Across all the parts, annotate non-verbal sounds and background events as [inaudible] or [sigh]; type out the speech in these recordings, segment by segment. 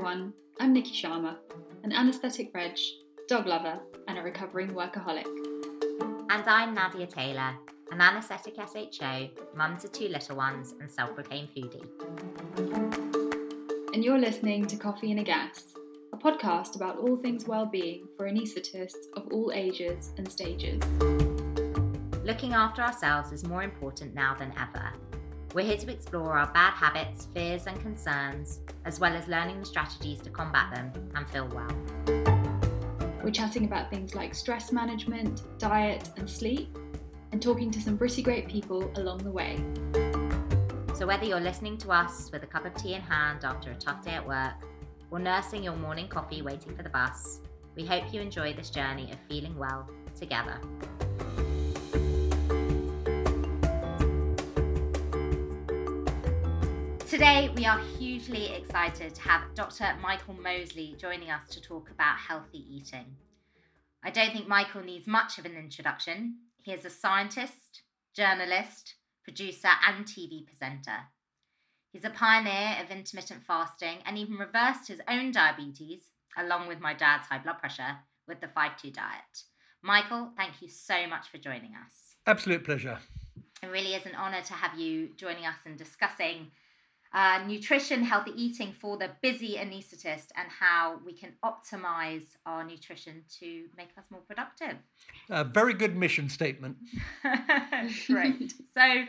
everyone, I'm Nikki Sharma, an anaesthetic reg, dog lover, and a recovering workaholic. And I'm Nadia Taylor, an anaesthetic SHO, mum to two little ones, and self proclaimed foodie. And you're listening to Coffee and a Gas, a podcast about all things well-being for anaesthetists of all ages and stages. Looking after ourselves is more important now than ever. We're here to explore our bad habits, fears, and concerns, as well as learning the strategies to combat them and feel well. We're chatting about things like stress management, diet, and sleep, and talking to some pretty great people along the way. So, whether you're listening to us with a cup of tea in hand after a tough day at work, or nursing your morning coffee waiting for the bus, we hope you enjoy this journey of feeling well together. Today, we are hugely excited to have Dr. Michael Mosley joining us to talk about healthy eating. I don't think Michael needs much of an introduction. He is a scientist, journalist, producer, and TV presenter. He's a pioneer of intermittent fasting and even reversed his own diabetes, along with my dad's high blood pressure, with the 5 2 diet. Michael, thank you so much for joining us. Absolute pleasure. It really is an honour to have you joining us and discussing uh, nutrition, healthy eating for the busy anaesthetist, and how we can optimize our nutrition to make us more productive. A very good mission statement. [laughs] Great. so,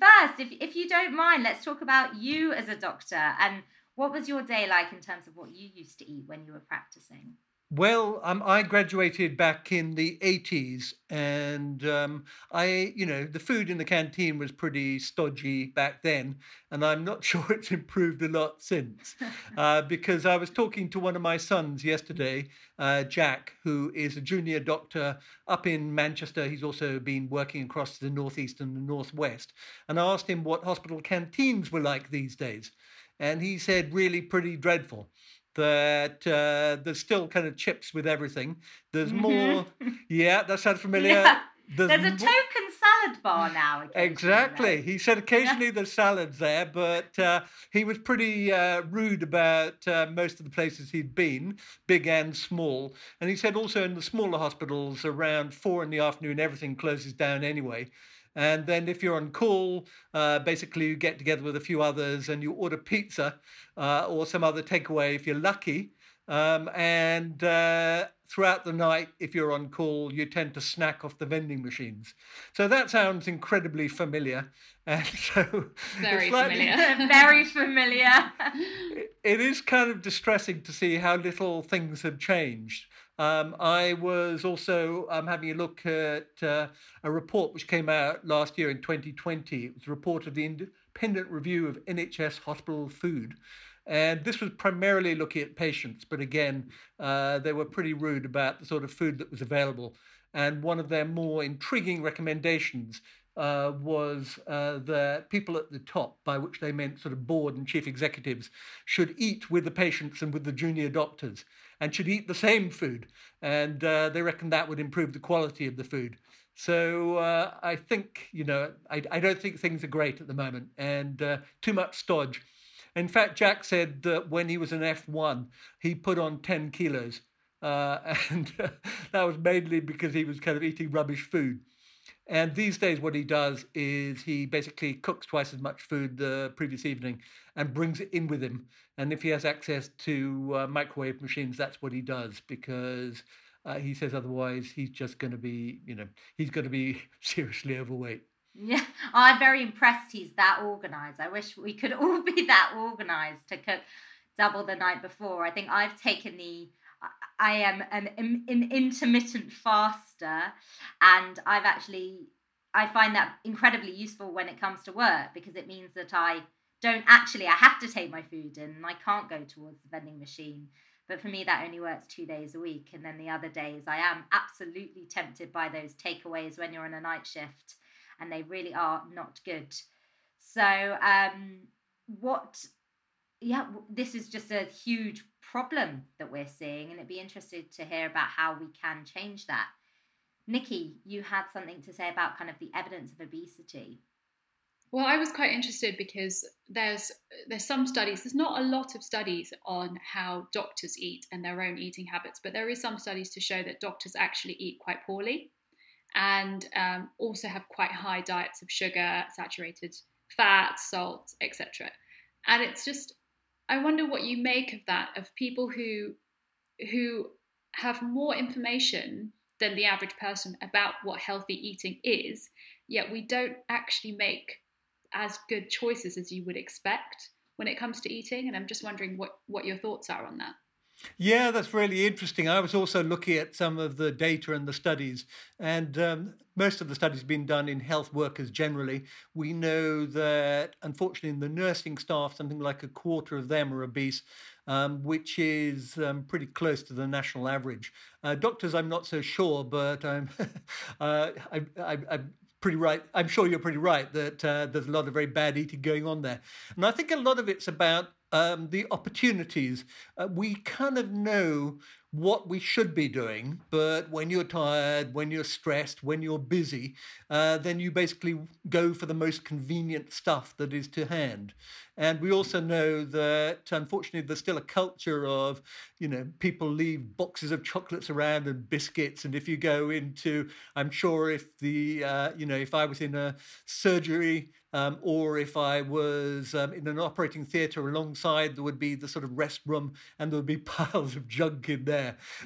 first, if, if you don't mind, let's talk about you as a doctor and what was your day like in terms of what you used to eat when you were practicing? Well, um, I graduated back in the 80s, and um, I, you know, the food in the canteen was pretty stodgy back then, and I'm not [laughs] sure it's improved a lot since. [laughs] uh, because I was talking to one of my sons yesterday, uh, Jack, who is a junior doctor up in Manchester. He's also been working across the northeast and the northwest, and I asked him what hospital canteens were like these days, and he said really pretty dreadful that uh, there's still kind of chips with everything. There's mm-hmm. more. [laughs] Yeah, that sounds familiar. Yeah. There's, there's, a token salad bar now. Exactly. He said occasionally yeah. there's salads there, but uh, he was pretty uh, rude about uh, most of the places he'd been, big and small. And he said also in the smaller hospitals, around four in the afternoon, everything closes down anyway. And then if you're on call, uh, basically you get together with a few others and you order pizza uh, or some other takeaway if you're lucky. Um, and uh, throughout the night, if you're on call, you tend to snack off the vending machines. So that sounds incredibly familiar. [laughs] And so very familiar. [laughs] [laughs] very familiar. it is kind of distressing to see how little things have changed. Um, I was also um, having a look at uh, a report which came out last year in 2020. It was a report of the Independent Review of NHS Hospital Food. And this was primarily looking at patients, but again, uh, they were pretty rude about the sort of food that was available. And one of their more intriguing recommendations uh, was uh, people at the top, by which they meant sort of board and chief executives, should eat with the patients and with the junior doctors and should eat the same food. And uh, they reckon that would improve the quality of the food. So uh, I think, you know, I, I, don't think things are great at the moment and uh, too much stodge. In fact, Jack said that when he was an F1, he put on 10 kilos. Uh, [laughs] and that was mainly because he was kind of eating rubbish food. And these days, what he does is he basically cooks twice as much food the previous evening and brings it in with him. And if he has access to uh, microwave machines, that's what he does because uh, he says otherwise he's just going to be, you know, he's going to be [laughs] seriously overweight. Yeah, I'm very impressed he's that organized. I wish we could [laughs] all be that organized to cook double the night before. I think I've taken the I am an, an intermittent faster, and I've actually I find that incredibly useful when it comes to work because it means that I don't actually I have to take my food in and I can't go towards the vending machine. But for me, that only works two days a week, and then the other days I am absolutely tempted by those takeaways when you're on a night shift, and they really are not good. So, um, what? Yeah, this is just a huge problem that we're seeing, and it'd be interested to hear about how we can change that. Nikki, you had something to say about kind of the evidence of obesity. Well, I was quite interested because there's there's some studies. There's not a lot of studies on how doctors eat and their own eating habits, but there is some studies to show that doctors actually eat quite poorly, and um, also have quite high diets of sugar, saturated fat, salt, etc. And it's just, I wonder what you make of that of people who who have more information than the average person about what healthy eating is, yet we don't actually make as good choices as you would expect when it comes to eating. And I'm just wondering what, what your thoughts are on that. Yeah, that's really interesting. I was also looking at some of the data and the studies, and um, most of the studies have been done in health workers generally. We know that, unfortunately, in the nursing staff, something like a quarter of them are obese, um, which is um, pretty close to the national average. Uh, doctors, I'm not so sure, but I'm, [laughs] uh, I, I, I'm pretty right. I'm sure you're pretty right that uh, there's a lot of very bad eating going on there. And I think a lot of it's about um, the opportunities. Uh, we kind of know what we should be doing, but when you're tired, when you're stressed, when you're busy, uh, then you basically go for the most convenient stuff that is to hand. And we also know that unfortunately there's still a culture of, you know, people leave boxes of chocolates around and biscuits. And if you go into, I'm sure if the, uh, you know, if I was in a surgery um, or if I was um, in an operating theatre alongside, there would be the sort of rest room and there would be [laughs] piles of junk in there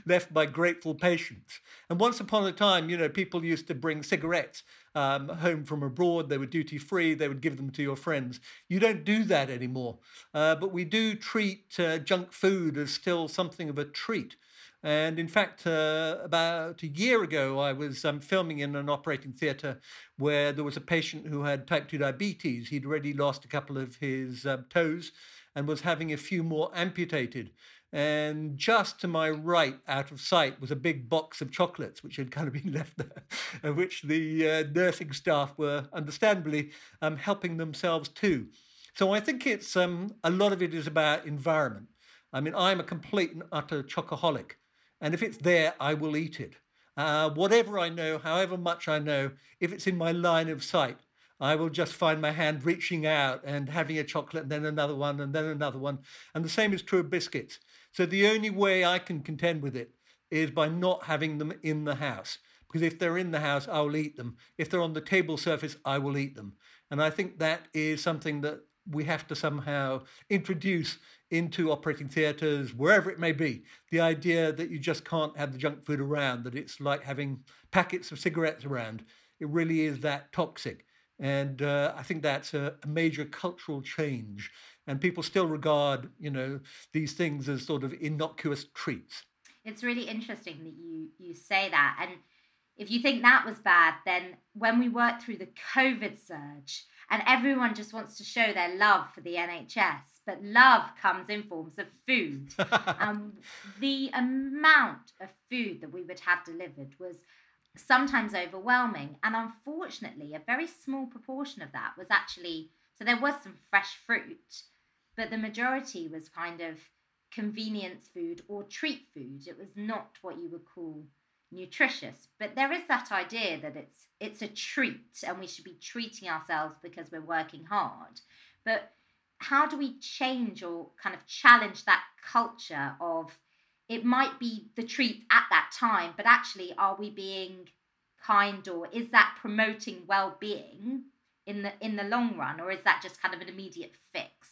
left by grateful patients. And once upon a time, you know, people used to bring cigarettes um, home from abroad. They were duty free. They would give them to your friends. You don't do that anymore. Uh, but we do treat uh, junk food as still something of a treat. And in fact, uh, about a year ago, I was um, filming in an operating theatre where there was a patient who had type 2 diabetes. He'd already lost a couple of his um, toes and was having a few more amputated. And just to my right, out of sight, was a big box of chocolates, which had kind of been [laughs] left there, of which the uh, nursing staff were understandably um, helping themselves to. So I think it's um, a lot of it is about environment. I mean, I'm a complete and utter chocoholic. And if it's there, I will eat it. Uh, whatever I know, however much I know, if it's in my line of sight, I will just find my hand reaching out and having a chocolate and then another one and then another one. And the same is true of biscuits. So the only way I can contend with it is by not having them in the house. Because if they're in the house, I will eat them. If they're on the table surface, I will eat them. And I think that is something that we have to somehow introduce into operating theatres, wherever it may be. The idea that you just can't have the junk food around, that it's like having packets of cigarettes around. It really is that toxic. And uh, I think that's a, a, major cultural change. And people still regard, you know, these things as sort of innocuous treats. It's really interesting that you you say that. And if you think that was bad, then when we worked through the COVID surge, and everyone just wants to show their love for the NHS. But love comes in forms of food. [laughs] um, the amount of food that we would have delivered was sometimes overwhelming. And unfortunately, a very small proportion of that was actually so there was some fresh fruit, but the majority was kind of convenience food or treat food. It was not what you would call nutritious. But there is that idea that it's it's a treat and we should be treating ourselves because we're working hard. But how do we change or kind of challenge that culture of it might be the treat at that time but actually are we being kind or is that promoting well-being in the in the long run or is that just kind of an immediate fix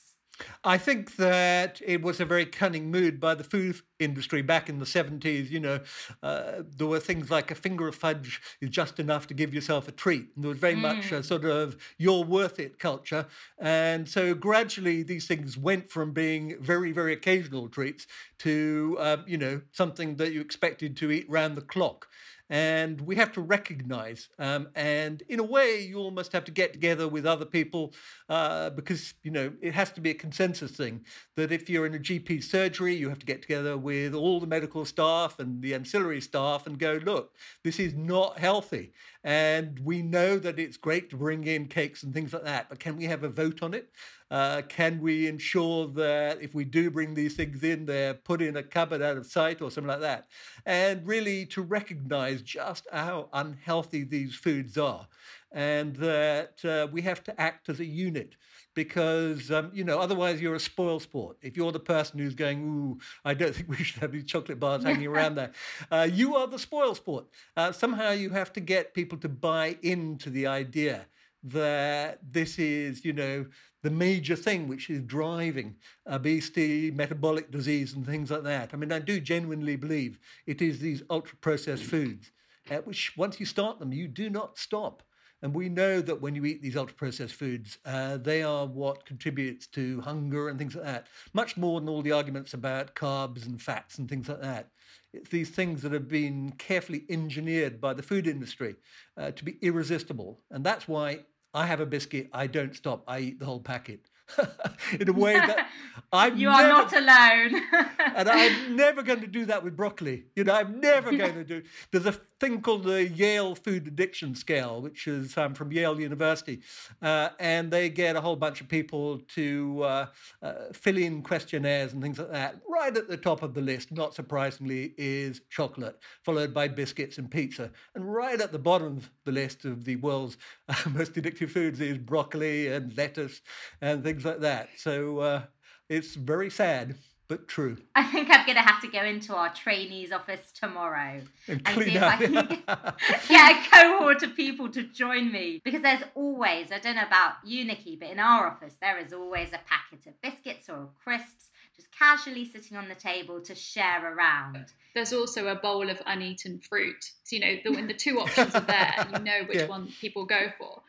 I think that it was a very cunning move by the food industry back in the 70s. You know, uh, there were things like a finger of fudge is just enough to give yourself a treat. And there was very mm. much a sort of you're worth it culture. And so gradually these things went from being very, very occasional treats to, um, you know, something that you expected to eat round the clock and we have to recognize. Um, and in a way, you almost have to get together with other people uh, because you know it has to be a consensus thing. That if you're in a GP surgery, you have to get together with all the medical staff and the ancillary staff and go, look, this is not healthy. And we know that it's great to bring in cakes and things like that, but can we have a vote on it? Uh, can we ensure that if we do bring these things in, they're put in a cupboard out of sight or something like that? And really to recognize just how unhealthy these foods are and that uh, we have to act as a unit because um, you know otherwise you're a spoil sport. If you're the person who's going, "Ooh, I don't [laughs] think we should have these chocolate bars hanging [laughs] around there," uh, you are the spoil sport. Uh, somehow you have to get people to buy into the idea that this is, you know, the major thing which is driving obesity, metabolic disease, and things like that. I mean, I do genuinely believe it is these ultra processed foods, uh, which once you start them, you do not stop. And we know that when you eat these ultra processed foods, uh, they are what contributes to hunger and things like that, much more than all the arguments about carbs and fats and things like that. It's these things that have been carefully engineered by the food industry uh, to be irresistible. And that's why I have a biscuit, I don't stop, I eat the whole packet. [laughs] in a way that [laughs] I'm you are never, not alone. [laughs] and I'm never going to do that with broccoli. You know, I'm never going to do. There's a thing called the Yale Food Addiction Scale, which is um, from Yale University, uh, and they get a whole bunch of people to uh, uh, fill in questionnaires and things like that. Right at the top of the list, not surprisingly, is chocolate, followed by biscuits and pizza, and right at the bottom of the list of the world's uh, [laughs] most addictive foods is broccoli and lettuce and things like that. So uh, it's very sad but true. I think I'm going to have to go into our trainees office tomorrow and, and see if I can [laughs] get a cohort of people to join me. Because there's always, I don't know about you, Nikki, but in our office, there is always a packet of biscuits or crisps just casually sitting on the table to share around. There's also a bowl of uneaten fruit. So, you know, the, when the two options are there, you know [laughs] which yeah. one people go for.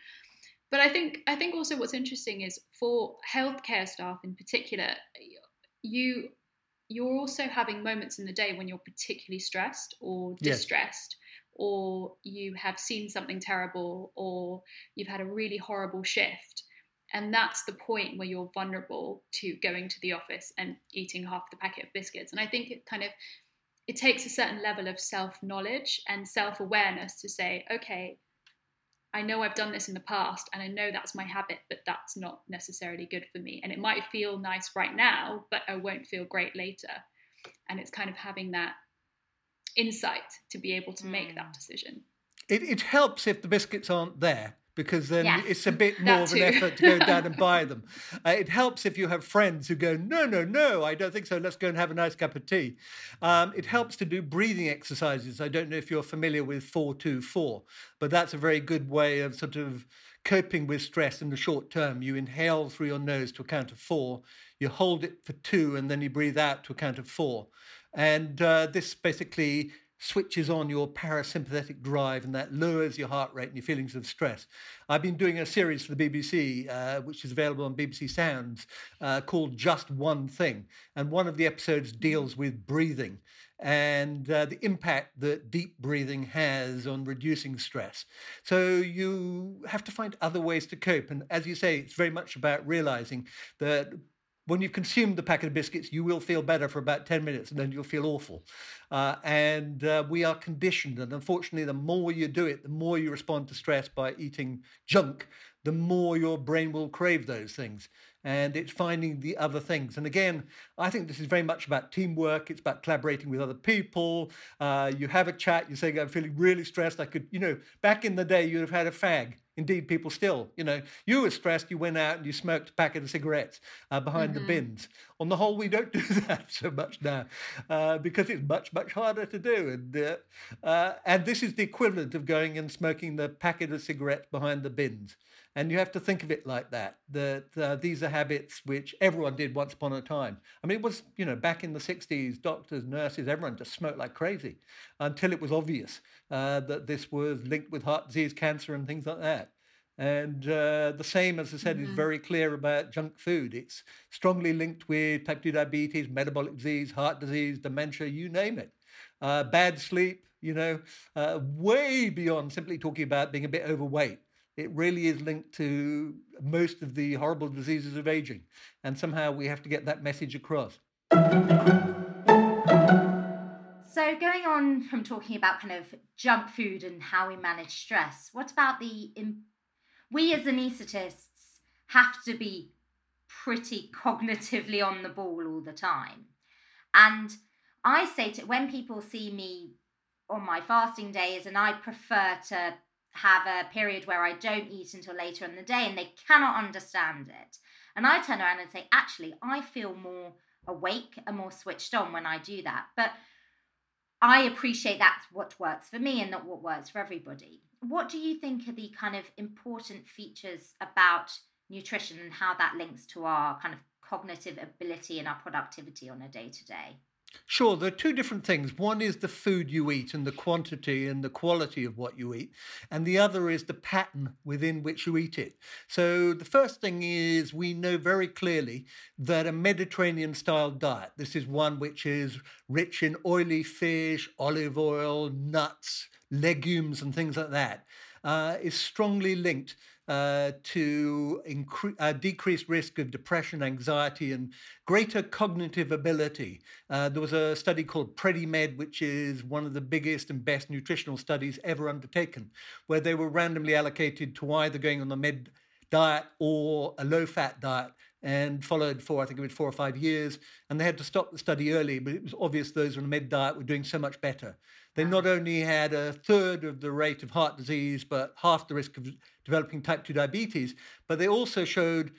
But I think I think also what's interesting is for healthcare staff in particular, you you're also having moments in the day when you're particularly stressed or distressed yes. or you have seen something terrible or you've had a really horrible shift and that's the point where you're vulnerable to going to the office and eating half the packet of biscuits and i think it kind of it takes a certain level of self knowledge and self awareness to say okay I know I've done this in the past and I know that's my habit, but that's not necessarily good for me. And it might feel nice right now, but I won't feel great later. And it's kind of having that insight to be able to make that mm. decision. It, it helps if the biscuits aren't there because then yes, it's a bit more of an effort to go down [laughs] and buy them. Uh, it helps if you have friends who go, no, no, no, I don't think so. Let's go and have a nice cup of tea. Um, it helps to do breathing exercises. I don't know if you're familiar with 424, but that's a very good way of sort of coping with stress in the short term. You inhale through your nose to a count of four, you hold it for two, and then you breathe out to a count of four. And uh, this basically switches on your parasympathetic drive and that lowers your heart rate and your feelings of stress. I've been doing a series for the BBC, uh, which is available on BBC Sounds, uh, called Just One Thing. And one of the episodes deals with breathing and uh, the impact that deep breathing has on reducing stress. So you have to find other ways to cope. And as you say, it's very much about realizing that when you've consumed the packet of biscuits, you will feel better for about 10 minutes and then you'll feel awful. Uh, and uh, we are conditioned. And unfortunately, the more you do it, the more you respond to stress by eating junk, the more your brain will crave those things and it's finding the other things. And again, I think this is very much about teamwork. It's about collaborating with other people. Uh, you have a chat. You're saying, "I'm feeling really stressed. I could, you know, back in the day, you'd have had a fag." Indeed, people still, you know, you were stressed. You went out and you smoked a packet of cigarettes uh, behind mm-hmm. the bins. On the whole, we don't [laughs] do that so much now uh, because it's much much harder to do. And uh, uh, and this is the equivalent of going and smoking the packet of cigarettes behind the bins. And you have to think of it like that, that uh, these are habits which everyone did once upon a time. I mean, it was, you know, back in the 60s, doctors, nurses, everyone just smoked like crazy until it was obvious uh, that this was linked with heart disease, cancer, and things like that. And uh, the same, as I said, mm-hmm. is very clear about junk food. It's strongly linked with type 2 diabetes, metabolic disease, heart disease, dementia, you name it. Uh, bad sleep, you know, uh, way beyond simply talking about being a bit overweight it really is linked to most of the horrible diseases of aging. And somehow we have to get that message across. So, going on from talking about kind of junk food and how we manage stress, what about the. we as anaesthetists have to be pretty cognitively on the ball all the time. And I say to when people see me on my fasting days, and I prefer to have a period where I don't eat until later in the day and they cannot understand it. And I turn around and say, actually, I feel more awake and more switched on when I do that. But I appreciate that's what works for me and not what works for everybody. What do you think are the kind of important features about nutrition and how that links to our kind of cognitive ability and our productivity on a day to day? Sure, there are two different things. One is the food you eat and the quantity and the quality of what you eat, and the other is the pattern within which you eat it. So, the first thing is we know very clearly that a Mediterranean style diet, this is one which is rich in oily fish, olive oil, nuts, legumes, and things like that, uh, is strongly linked uh, to incre- uh, decreased risk of depression, anxiety, and greater cognitive ability. Uh, there was a study called PREDIMED, which is one of the biggest and best nutritional studies ever undertaken, where they were randomly allocated to either going on the med diet or a low fat diet and followed for I think it was four or five years. And they had to stop the study early, but it was obvious those on a med diet were doing so much better. They not only had a third of the rate of heart disease, but half the risk of developing type 2 diabetes, but they also showed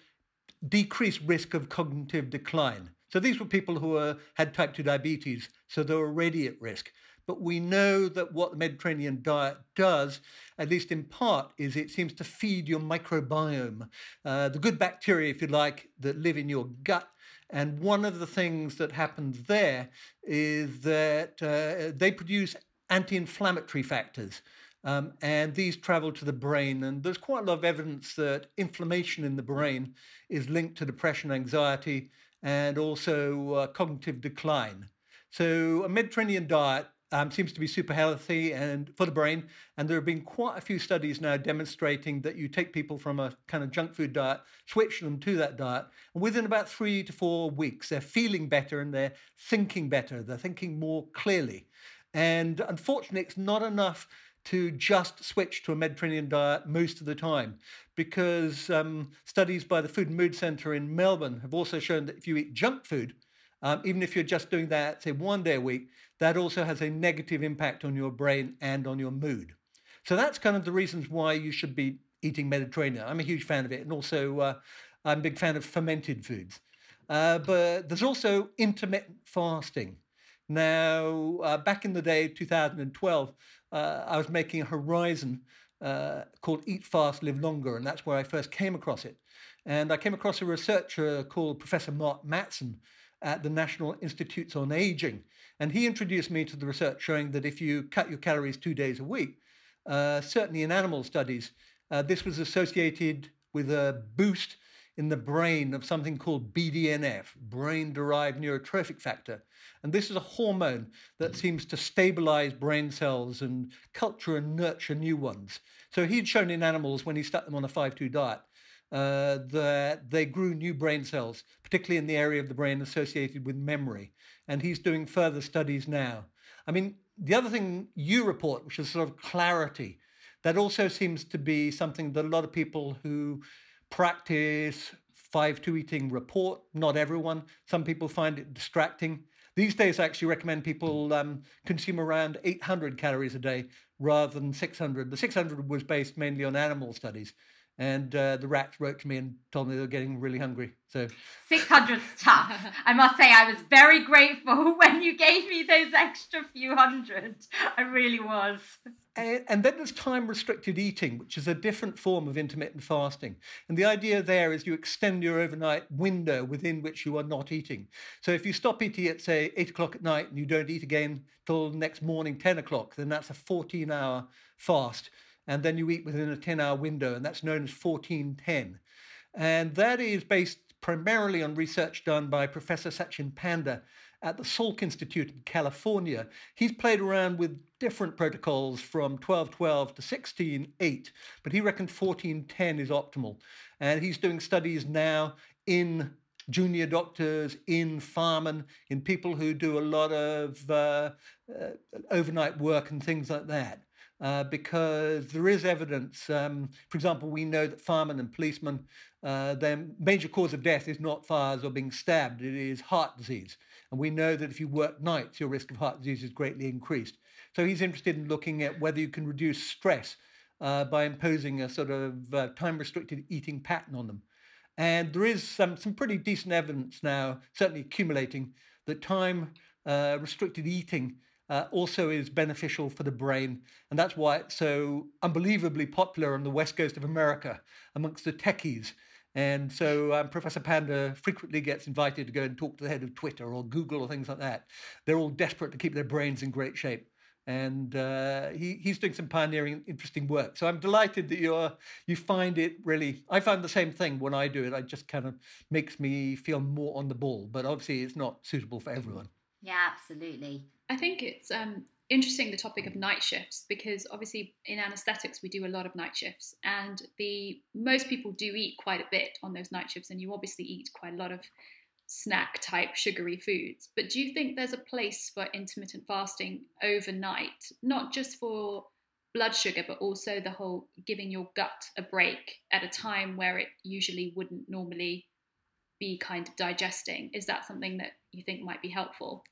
decreased risk of cognitive decline. So these were people who were, had type 2 diabetes, so they were already at risk. But we know that what the Mediterranean diet does, at least in part, is it seems to feed your microbiome, uh, the good bacteria, if you like, that live in your gut. And one of the things that happens there is that uh, they produce anti inflammatory factors. Um, and these travel to the brain. And there's quite a lot of evidence that inflammation in the brain is linked to depression, anxiety, and also uh, cognitive decline. So, a Mediterranean diet um, seems to be super healthy and for the brain. And there have been quite a few studies now demonstrating that you take people from a kind of junk food diet, switch them to that diet, and within about three to four weeks, they're feeling better and they're thinking better. They're thinking more clearly. And unfortunately, it's not enough to just switch to a Mediterranean diet most of the time because um, studies by the Food and Mood Centre in Melbourne have also shown that if you eat junk food, um, even if you're just doing that, say, one day a week, that also has a negative impact on your brain and on your mood. So that's kind of the reasons why you should be eating Mediterranean. I'm a huge fan of it, and also uh, I'm a big fan of fermented foods. Uh, but there's also intermittent fasting. Now, uh, back in the day, 2012, uh, I was making a horizon uh, called Eat Fast, Live Longer, and that's where I first came across it. And I came across a researcher called Professor Mark Mattson at the National Institutes on Aging. And he introduced me to the research showing that if you cut your calories two days a week, uh, certainly in animal studies, uh, this was associated with a boost in the brain of something called BDNF, brain derived neurotrophic factor. And this is a hormone that seems to stabilize brain cells and culture and nurture new ones. So he'd shown in animals when he stuck them on a 5 2 diet uh, that they grew new brain cells, particularly in the area of the brain associated with memory. And he's doing further studies now. I mean, the other thing you report, which is sort of clarity, that also seems to be something that a lot of people who practice 5 2 eating report. Not everyone. Some people find it distracting. These days, I actually recommend people um, consume around 800 calories a day rather than 600. The 600 was based mainly on animal studies. And uh, the rats wrote to me and told me they were getting really hungry. So 600's tough. I must say, I was very grateful [laughs] when you gave me those extra few hundred. I really was. And, and then there's time restricted eating, which is a different form of intermittent fasting. And the idea there is you extend your overnight window within which you are not eating. So if you stop eating at, say, 8 o'clock at night and you don't eat again till next morning, 10 o'clock, then that's a 14 hour fast and then you eat within a 10 hour window, and that's known as 1410. And that is based primarily on research done by Professor Sachin Panda at the Salk Institute in California. He's played around with different protocols from 1212 to 16.8, but he reckoned 1410 is optimal. And he's doing studies now in junior doctors, in firemen, in people who do a lot of uh, uh, overnight work and things like that. Uh, because there is evidence. Um, for example, we know that firemen and policemen, uh, their major cause of death is not fires or being stabbed, it is heart disease. And we know that if you work nights, your risk of heart disease is greatly increased. So he's interested in looking at whether you can reduce stress uh, by imposing a sort of uh, time restricted eating pattern on them. And there is some, some pretty decent evidence now, certainly accumulating, that time uh, restricted eating uh, also is beneficial for the brain. And that's why it's so unbelievably popular on the west coast of America amongst the techies. And so um, Professor Panda frequently gets invited to go and talk to the head of Twitter or Google or things like that. They're all desperate to keep their brains in great shape. And uh, he, he's doing some pioneering, interesting work. So I'm delighted that you're you find it really. I find the same thing when I do it. It just kind of makes me feel more on the ball. But obviously, it's not suitable for everyone. Yeah, absolutely. I think it's um, interesting the topic of night shifts because obviously in anesthetics we do a lot of night shifts, and the most people do eat quite a bit on those night shifts, and you obviously eat quite a lot of snack type sugary foods. But do you think there's a place for intermittent fasting overnight, not just for blood sugar, but also the whole giving your gut a break at a time where it usually wouldn't normally be kind of digesting? Is that something that you think might be helpful?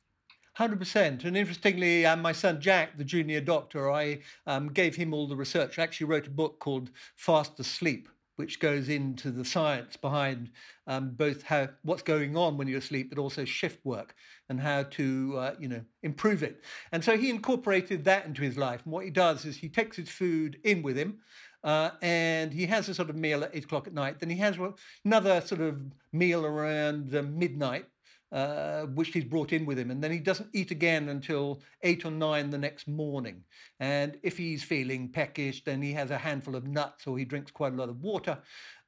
Hundred percent. And interestingly, um, my son Jack, the junior doctor, I um, gave him all the research. I actually wrote a book called Fast Asleep, which goes into the science behind um, both how what's going on when you're asleep, but also shift work and how to uh, you know improve it. And so he incorporated that into his life. And what he does is he takes his food in with him. Uh, and he has a sort of meal at eight o'clock at night. Then he has another sort of meal around uh, midnight, uh, which he's brought in with him. And then he doesn't eat again until eight or nine the next morning. And if he's feeling peckish, then he has a handful of nuts or he drinks quite a lot of water.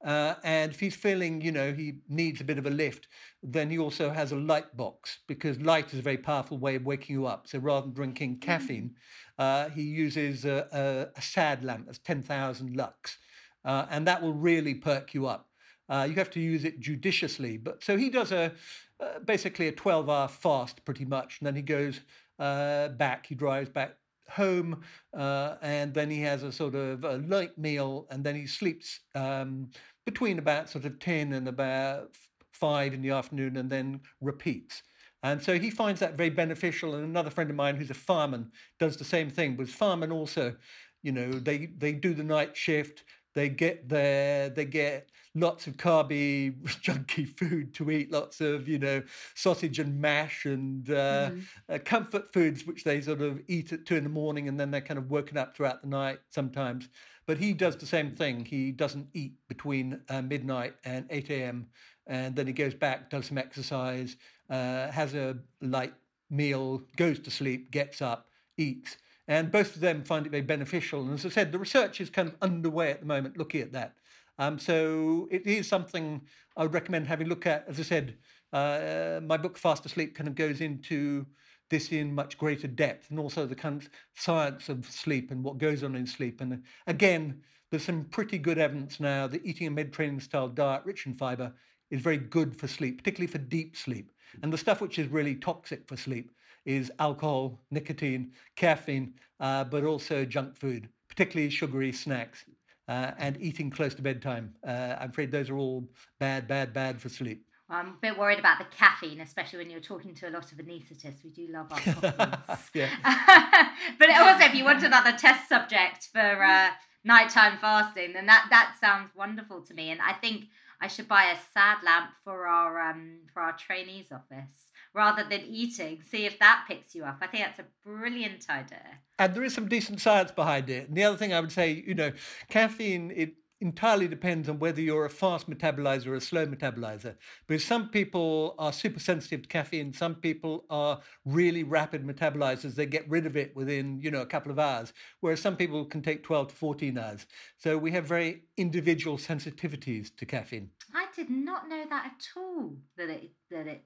Uh, and if he's feeling, you know, he needs a bit of a lift, then he also has a light box because light is a very powerful way of waking you up. So rather than drinking caffeine, uh, he uses a, a, a, sad lamp that's 10,000 lux. Uh, and that will really perk you up. Uh, you have to use it judiciously. But so he does a uh, basically a 12 hour fast pretty much. And then he goes uh, back, he drives back home, uh, and then he has a sort of a light meal, and then he sleeps um, between about sort of 10 and about 5 in the afternoon, and then repeats. And so he finds that very beneficial. And another friend of mine who's a fireman does the same thing. But firemen also, you know, they, they do the night shift. They get there, they get lots of carby, [laughs] junky food to eat, lots of, you know, sausage and mash and uh, mm. uh, comfort foods, which they sort of eat at two in the morning and then they're kind of woken up throughout the night sometimes. But he does the same thing. He doesn't eat between uh, midnight and 8 a.m. And then he goes back, does some exercise, uh, has a light meal, goes to sleep, gets up, eats. And both of them find it very beneficial. And as I said, the research is kind of underway at the moment looking at that. Um, so it is something I would recommend having a look at. As I said, uh, my book Fast Asleep kind of goes into this in much greater depth and also the kind of science of sleep and what goes on in sleep. And again, there's some pretty good evidence now that eating a Mediterranean style diet rich in fiber is very good for sleep, particularly for deep sleep. And the stuff which is really toxic for sleep is alcohol, nicotine, caffeine, uh, but also junk food, particularly sugary snacks uh, and eating close to bedtime. Uh, I'm afraid those are all bad, bad, bad for sleep. I'm a bit worried about the caffeine, especially when you're talking to a lot of anaesthetists. We do love our [laughs] coffees. [laughs] but also, if you want another test subject for uh, nighttime fasting, then that, that sounds wonderful to me. And I think I should buy a sad lamp for our um, for our trainees office rather than eating. See if that picks you up. I think that's a brilliant idea. And there is some decent science behind it. And the other thing I would say, you know, caffeine it entirely depends on whether you're a fast metabolizer or a slow metabolizer. Because some people are super sensitive to caffeine, some people are really rapid metabolizers. They get rid of it within, you know, a couple of hours, whereas some people can take 12 to 14 hours. So we have very individual sensitivities to caffeine. I did not know that at all that it that it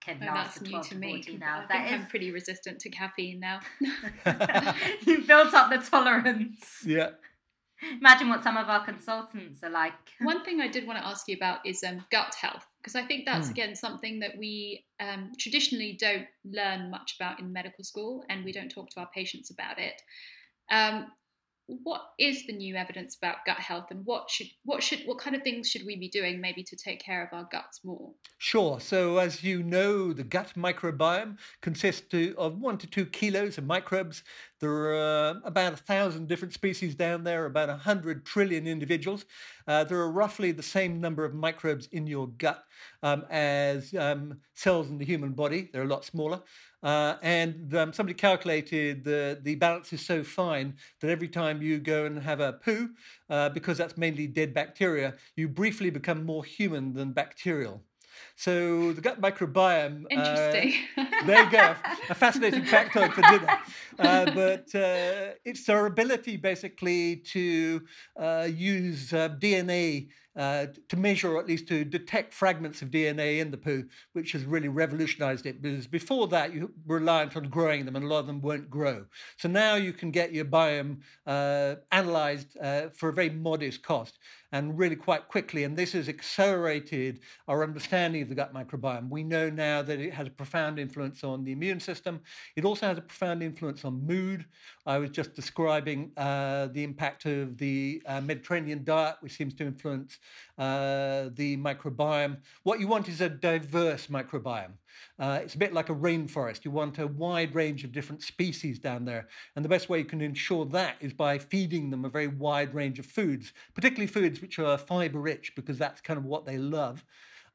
can oh, last for 12 to, to 14 hours. I think is... I'm pretty resistant to caffeine now. [laughs] [laughs] [laughs] you built up the tolerance. Yeah. Imagine what some of our consultants are like. One thing I did want to ask you about is um, gut health, because I think that's mm. again something that we um, traditionally don't learn much about in medical school, and we don't talk to our patients about it. Um, what is the new evidence about gut health and what should what should what kind of things should we be doing maybe to take care of our guts more? Sure. So as you know the gut microbiome consists of one to two kilos of microbes. There are uh, about a thousand different species down there about a hundred trillion individuals. Uh, there are roughly the same number of microbes in your gut um, as um, cells in the human body. They're a lot smaller uh, and um, somebody calculated the, the balance is so fine that every time you go and have a poo, uh, because that's mainly dead bacteria, you briefly become more human than bacterial. So the gut microbiome. Uh, Interesting. Uh, there you go. A fascinating factoid for dinner. Uh, but uh, it's our ability basically to uh, use uh, DNA uh, to measure or at least to detect fragments of DNA in the poo, which has really revolutionized it. Because before that, you were reliant on growing them, and a lot of them won't grow. So now you can get your biome uh, analyzed uh, for a very modest cost and really quite quickly. And this has accelerated our understanding of the gut microbiome. We know now that it has a profound influence on the immune system. It also has a profound influence on mood. I was just describing uh, the impact of the uh, Mediterranean diet, which seems to influence uh, the microbiome. What you want is a diverse microbiome. Uh, it's a bit like a rainforest. You want a wide range of different species down there. And the best way you can ensure that is by feeding them a very wide range of foods, particularly foods which are fiber rich, because that's kind of what they love.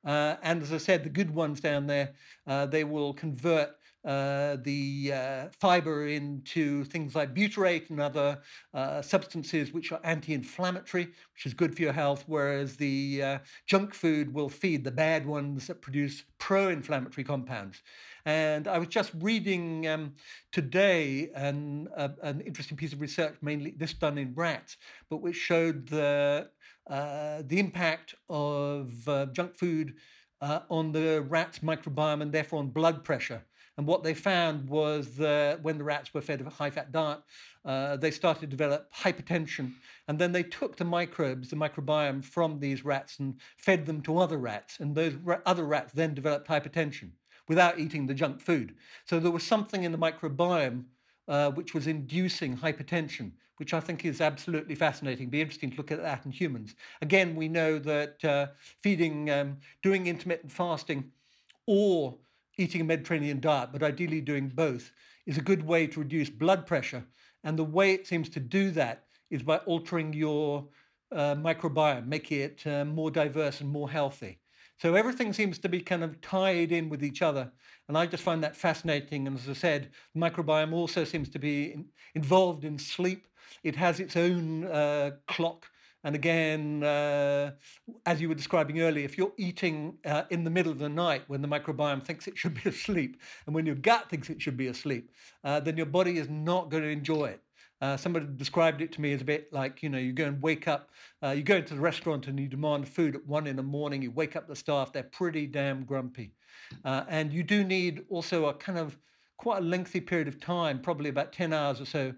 Uh, and as I said, the good ones down there, uh, they will convert uh, the uh, fiber into things like butyrate and other uh, substances which are anti-inflammatory, which is good for your health, whereas the uh, junk food will feed the bad ones that produce pro-inflammatory compounds. And I was just reading um, today an, an interesting piece of research, mainly this done in rats, but which showed the uh, the impact of junk food on the rat's microbiome and therefore on blood pressure. And what they found was that when the rats were fed a high fat diet, uh, they started to develop hypertension. And then they took the microbes, the microbiome from these rats and fed them to other rats. And those ra- other rats then developed hypertension without eating the junk food. So there was something in the microbiome uh, which was inducing hypertension, which I think is absolutely fascinating. Be interesting to look at that in humans. Again, we know that uh, feeding, um, doing intermittent fasting, or eating a Mediterranean diet, but ideally doing both, is a good way to reduce blood pressure. And the way it seems to do that is by altering your uh, microbiome, making it uh, more diverse and more healthy. So everything seems to be kind of tied in with each other. And I just find that fascinating. And as I said, the microbiome also seems to be in, involved in sleep. It has its own uh, clock and again, uh, as you were describing earlier, if you're eating uh, in the middle of the night when the microbiome thinks it should be [laughs] asleep, and when your gut thinks it should be asleep, uh, then your body is not going to enjoy it. Uh, somebody described it to me as a bit like, you know, you go and wake up, uh, you go into the restaurant and you demand food at one in the morning, you wake up the staff, they're pretty damn grumpy. Uh, and you do need also a kind of quite a lengthy period of time, probably about 10 hours or so,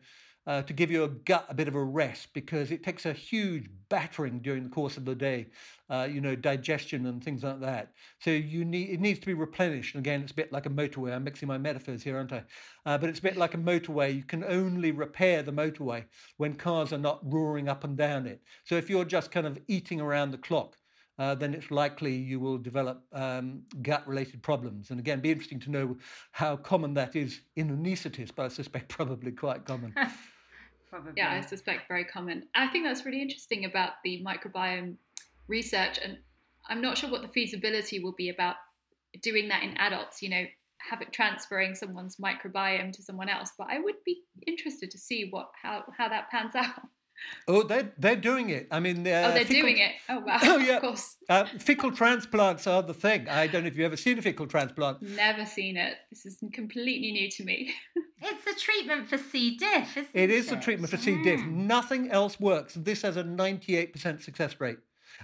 uh, to give your gut a bit of a rest because it takes a huge battering during the course of the day, uh, you know, digestion and things like that. So you need it needs to be replenished. And again, it's a bit like a motorway. I'm mixing my metaphors here, aren't I? Uh, but it's a bit like a motorway. You can only repair the motorway when cars are not roaring up and down it. So if you're just kind of eating around the clock, uh, then it's likely you will develop um, gut related problems. And again, be interesting to know how common that is in anaesthetists, but I suspect [laughs] probably quite common. Probably. Yeah, I suspect very common. I think that's really interesting about the microbiome research, and I'm not sure what the feasibility will be about doing that in adults. You know, having transferring someone's microbiome to someone else, but I would be interested to see what how how that pans [laughs] out. Oh, they're they're doing it. I mean, uh, oh, they're fecal, doing it. Oh, wow. [laughs] Oh, yeah. Of course. Uh, fecal transplants are the thing. I don't know if you've ever seen a fecal transplant. Never seen it. This is completely new to me. [laughs] it's a treatment for C. diff, isn't it? It is a treatment for C. diff. Mm. Nothing else works. This has a ninety-eight percent success rate.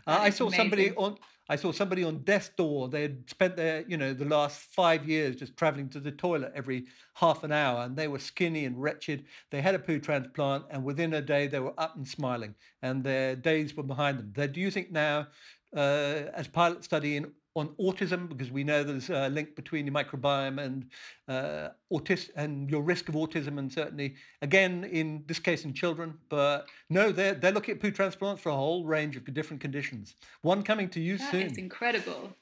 Uh, I saw amazing. somebody on I saw somebody on death's door. They had spent their, you know, the last five years just traveling to the toilet every half an hour, and they were skinny and wretched. They had a poo transplant, and within a day they were up and smiling, and their days were behind them. They're using now, uh, as pilot study in on autism because we know there's a link between your microbiome and uh, autis- and your risk of autism, and certainly again in this case in children. But no, they're they're looking at poo transplants for a whole range of different conditions. One coming to you that soon. It's incredible.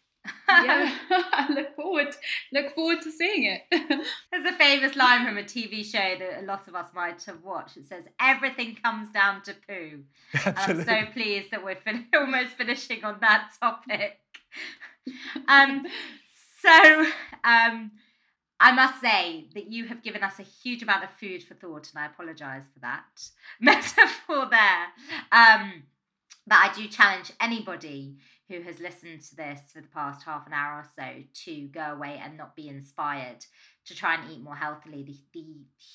yeah, [laughs] I look forward look forward to seeing it. [laughs] There's a famous line from a TV show that a lot of us might have watched. It says, "Everything comes down to poo." [laughs] Absolutely. I'm so pleased that we're fin- almost finishing on that topic. Um, so um, I must say that you have given us a huge amount of food for thought, and I apologise for that [laughs] metaphor there. Um, but I do challenge anybody who has listened to this for the past half an hour or so to go away and not be inspired to try and eat more healthily. The, the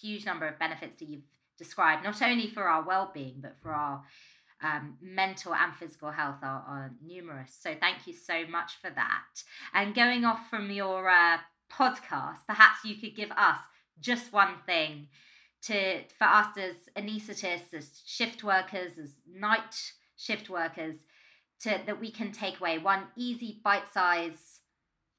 huge number of benefits that you've described, not only for our well being, but for our um, mental and physical health are, are, numerous. So thank you so much for that. And going off from your uh, podcast, perhaps you could give us just one thing to for us as anaesthetists, as shift workers, as night shift workers, to that we can take away one easy bite-size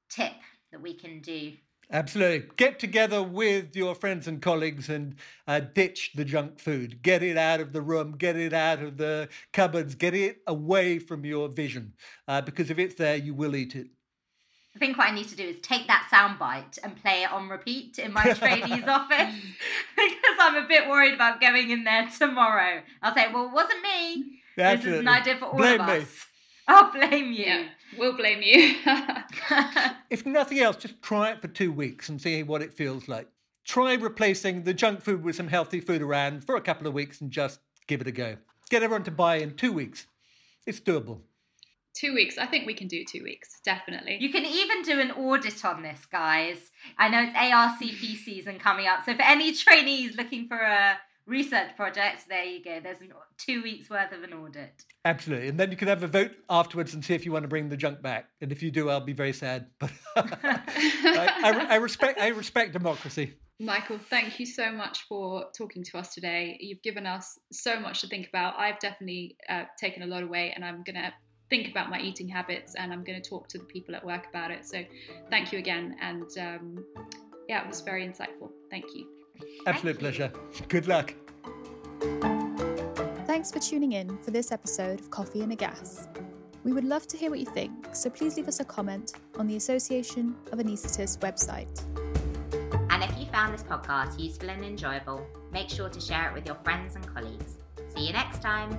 tip that we can do Absolutely. Get together with your friends and colleagues and uh, ditch the junk food. Get it out of the room, get it out of the cupboards, get it away from your vision. Uh, because if it's there, you will eat it. I think what I need to do is take that soundbite and play it on repeat in my trainee's [laughs] office [laughs] because I'm a bit worried about going in there tomorrow. I'll say, well, it wasn't me. Absolutely. This is an idea for all Blame of me. us. I'll blame you. Yeah, we'll blame you. [laughs] if nothing else, just try it for two weeks and see what it feels like. Try replacing the junk food with some healthy food around for a couple of weeks and just give it a go. Get everyone to buy in two weeks. It's doable. Two weeks. I think we can do two weeks, definitely. You can even do an audit on this, guys. I know it's ARCP season coming up. So for any trainees looking for a research project, there you go. There's two weeks worth of an audit. Absolutely. And then you can have a vote afterwards and see if you want to bring the junk back. And if you do, I'll be very sad. [laughs] But I, I, I, respect I respect democracy. Michael, thank you so much for talking to us today. You've given us so much to think about. I've definitely uh, taken a lot away, and I'm going to think about my eating habits and I'm going to talk to the people at work about it. So thank you again. And um, yeah, it was very insightful. Thank you. Absolute pleasure. Good luck. Thanks for tuning in for this episode of Coffee and a Gas. We would love to hear what you think, so please leave us a comment on the Association of Anaesthetists website. And if you found this podcast useful and enjoyable, make sure to share it with your friends and colleagues. See you next time.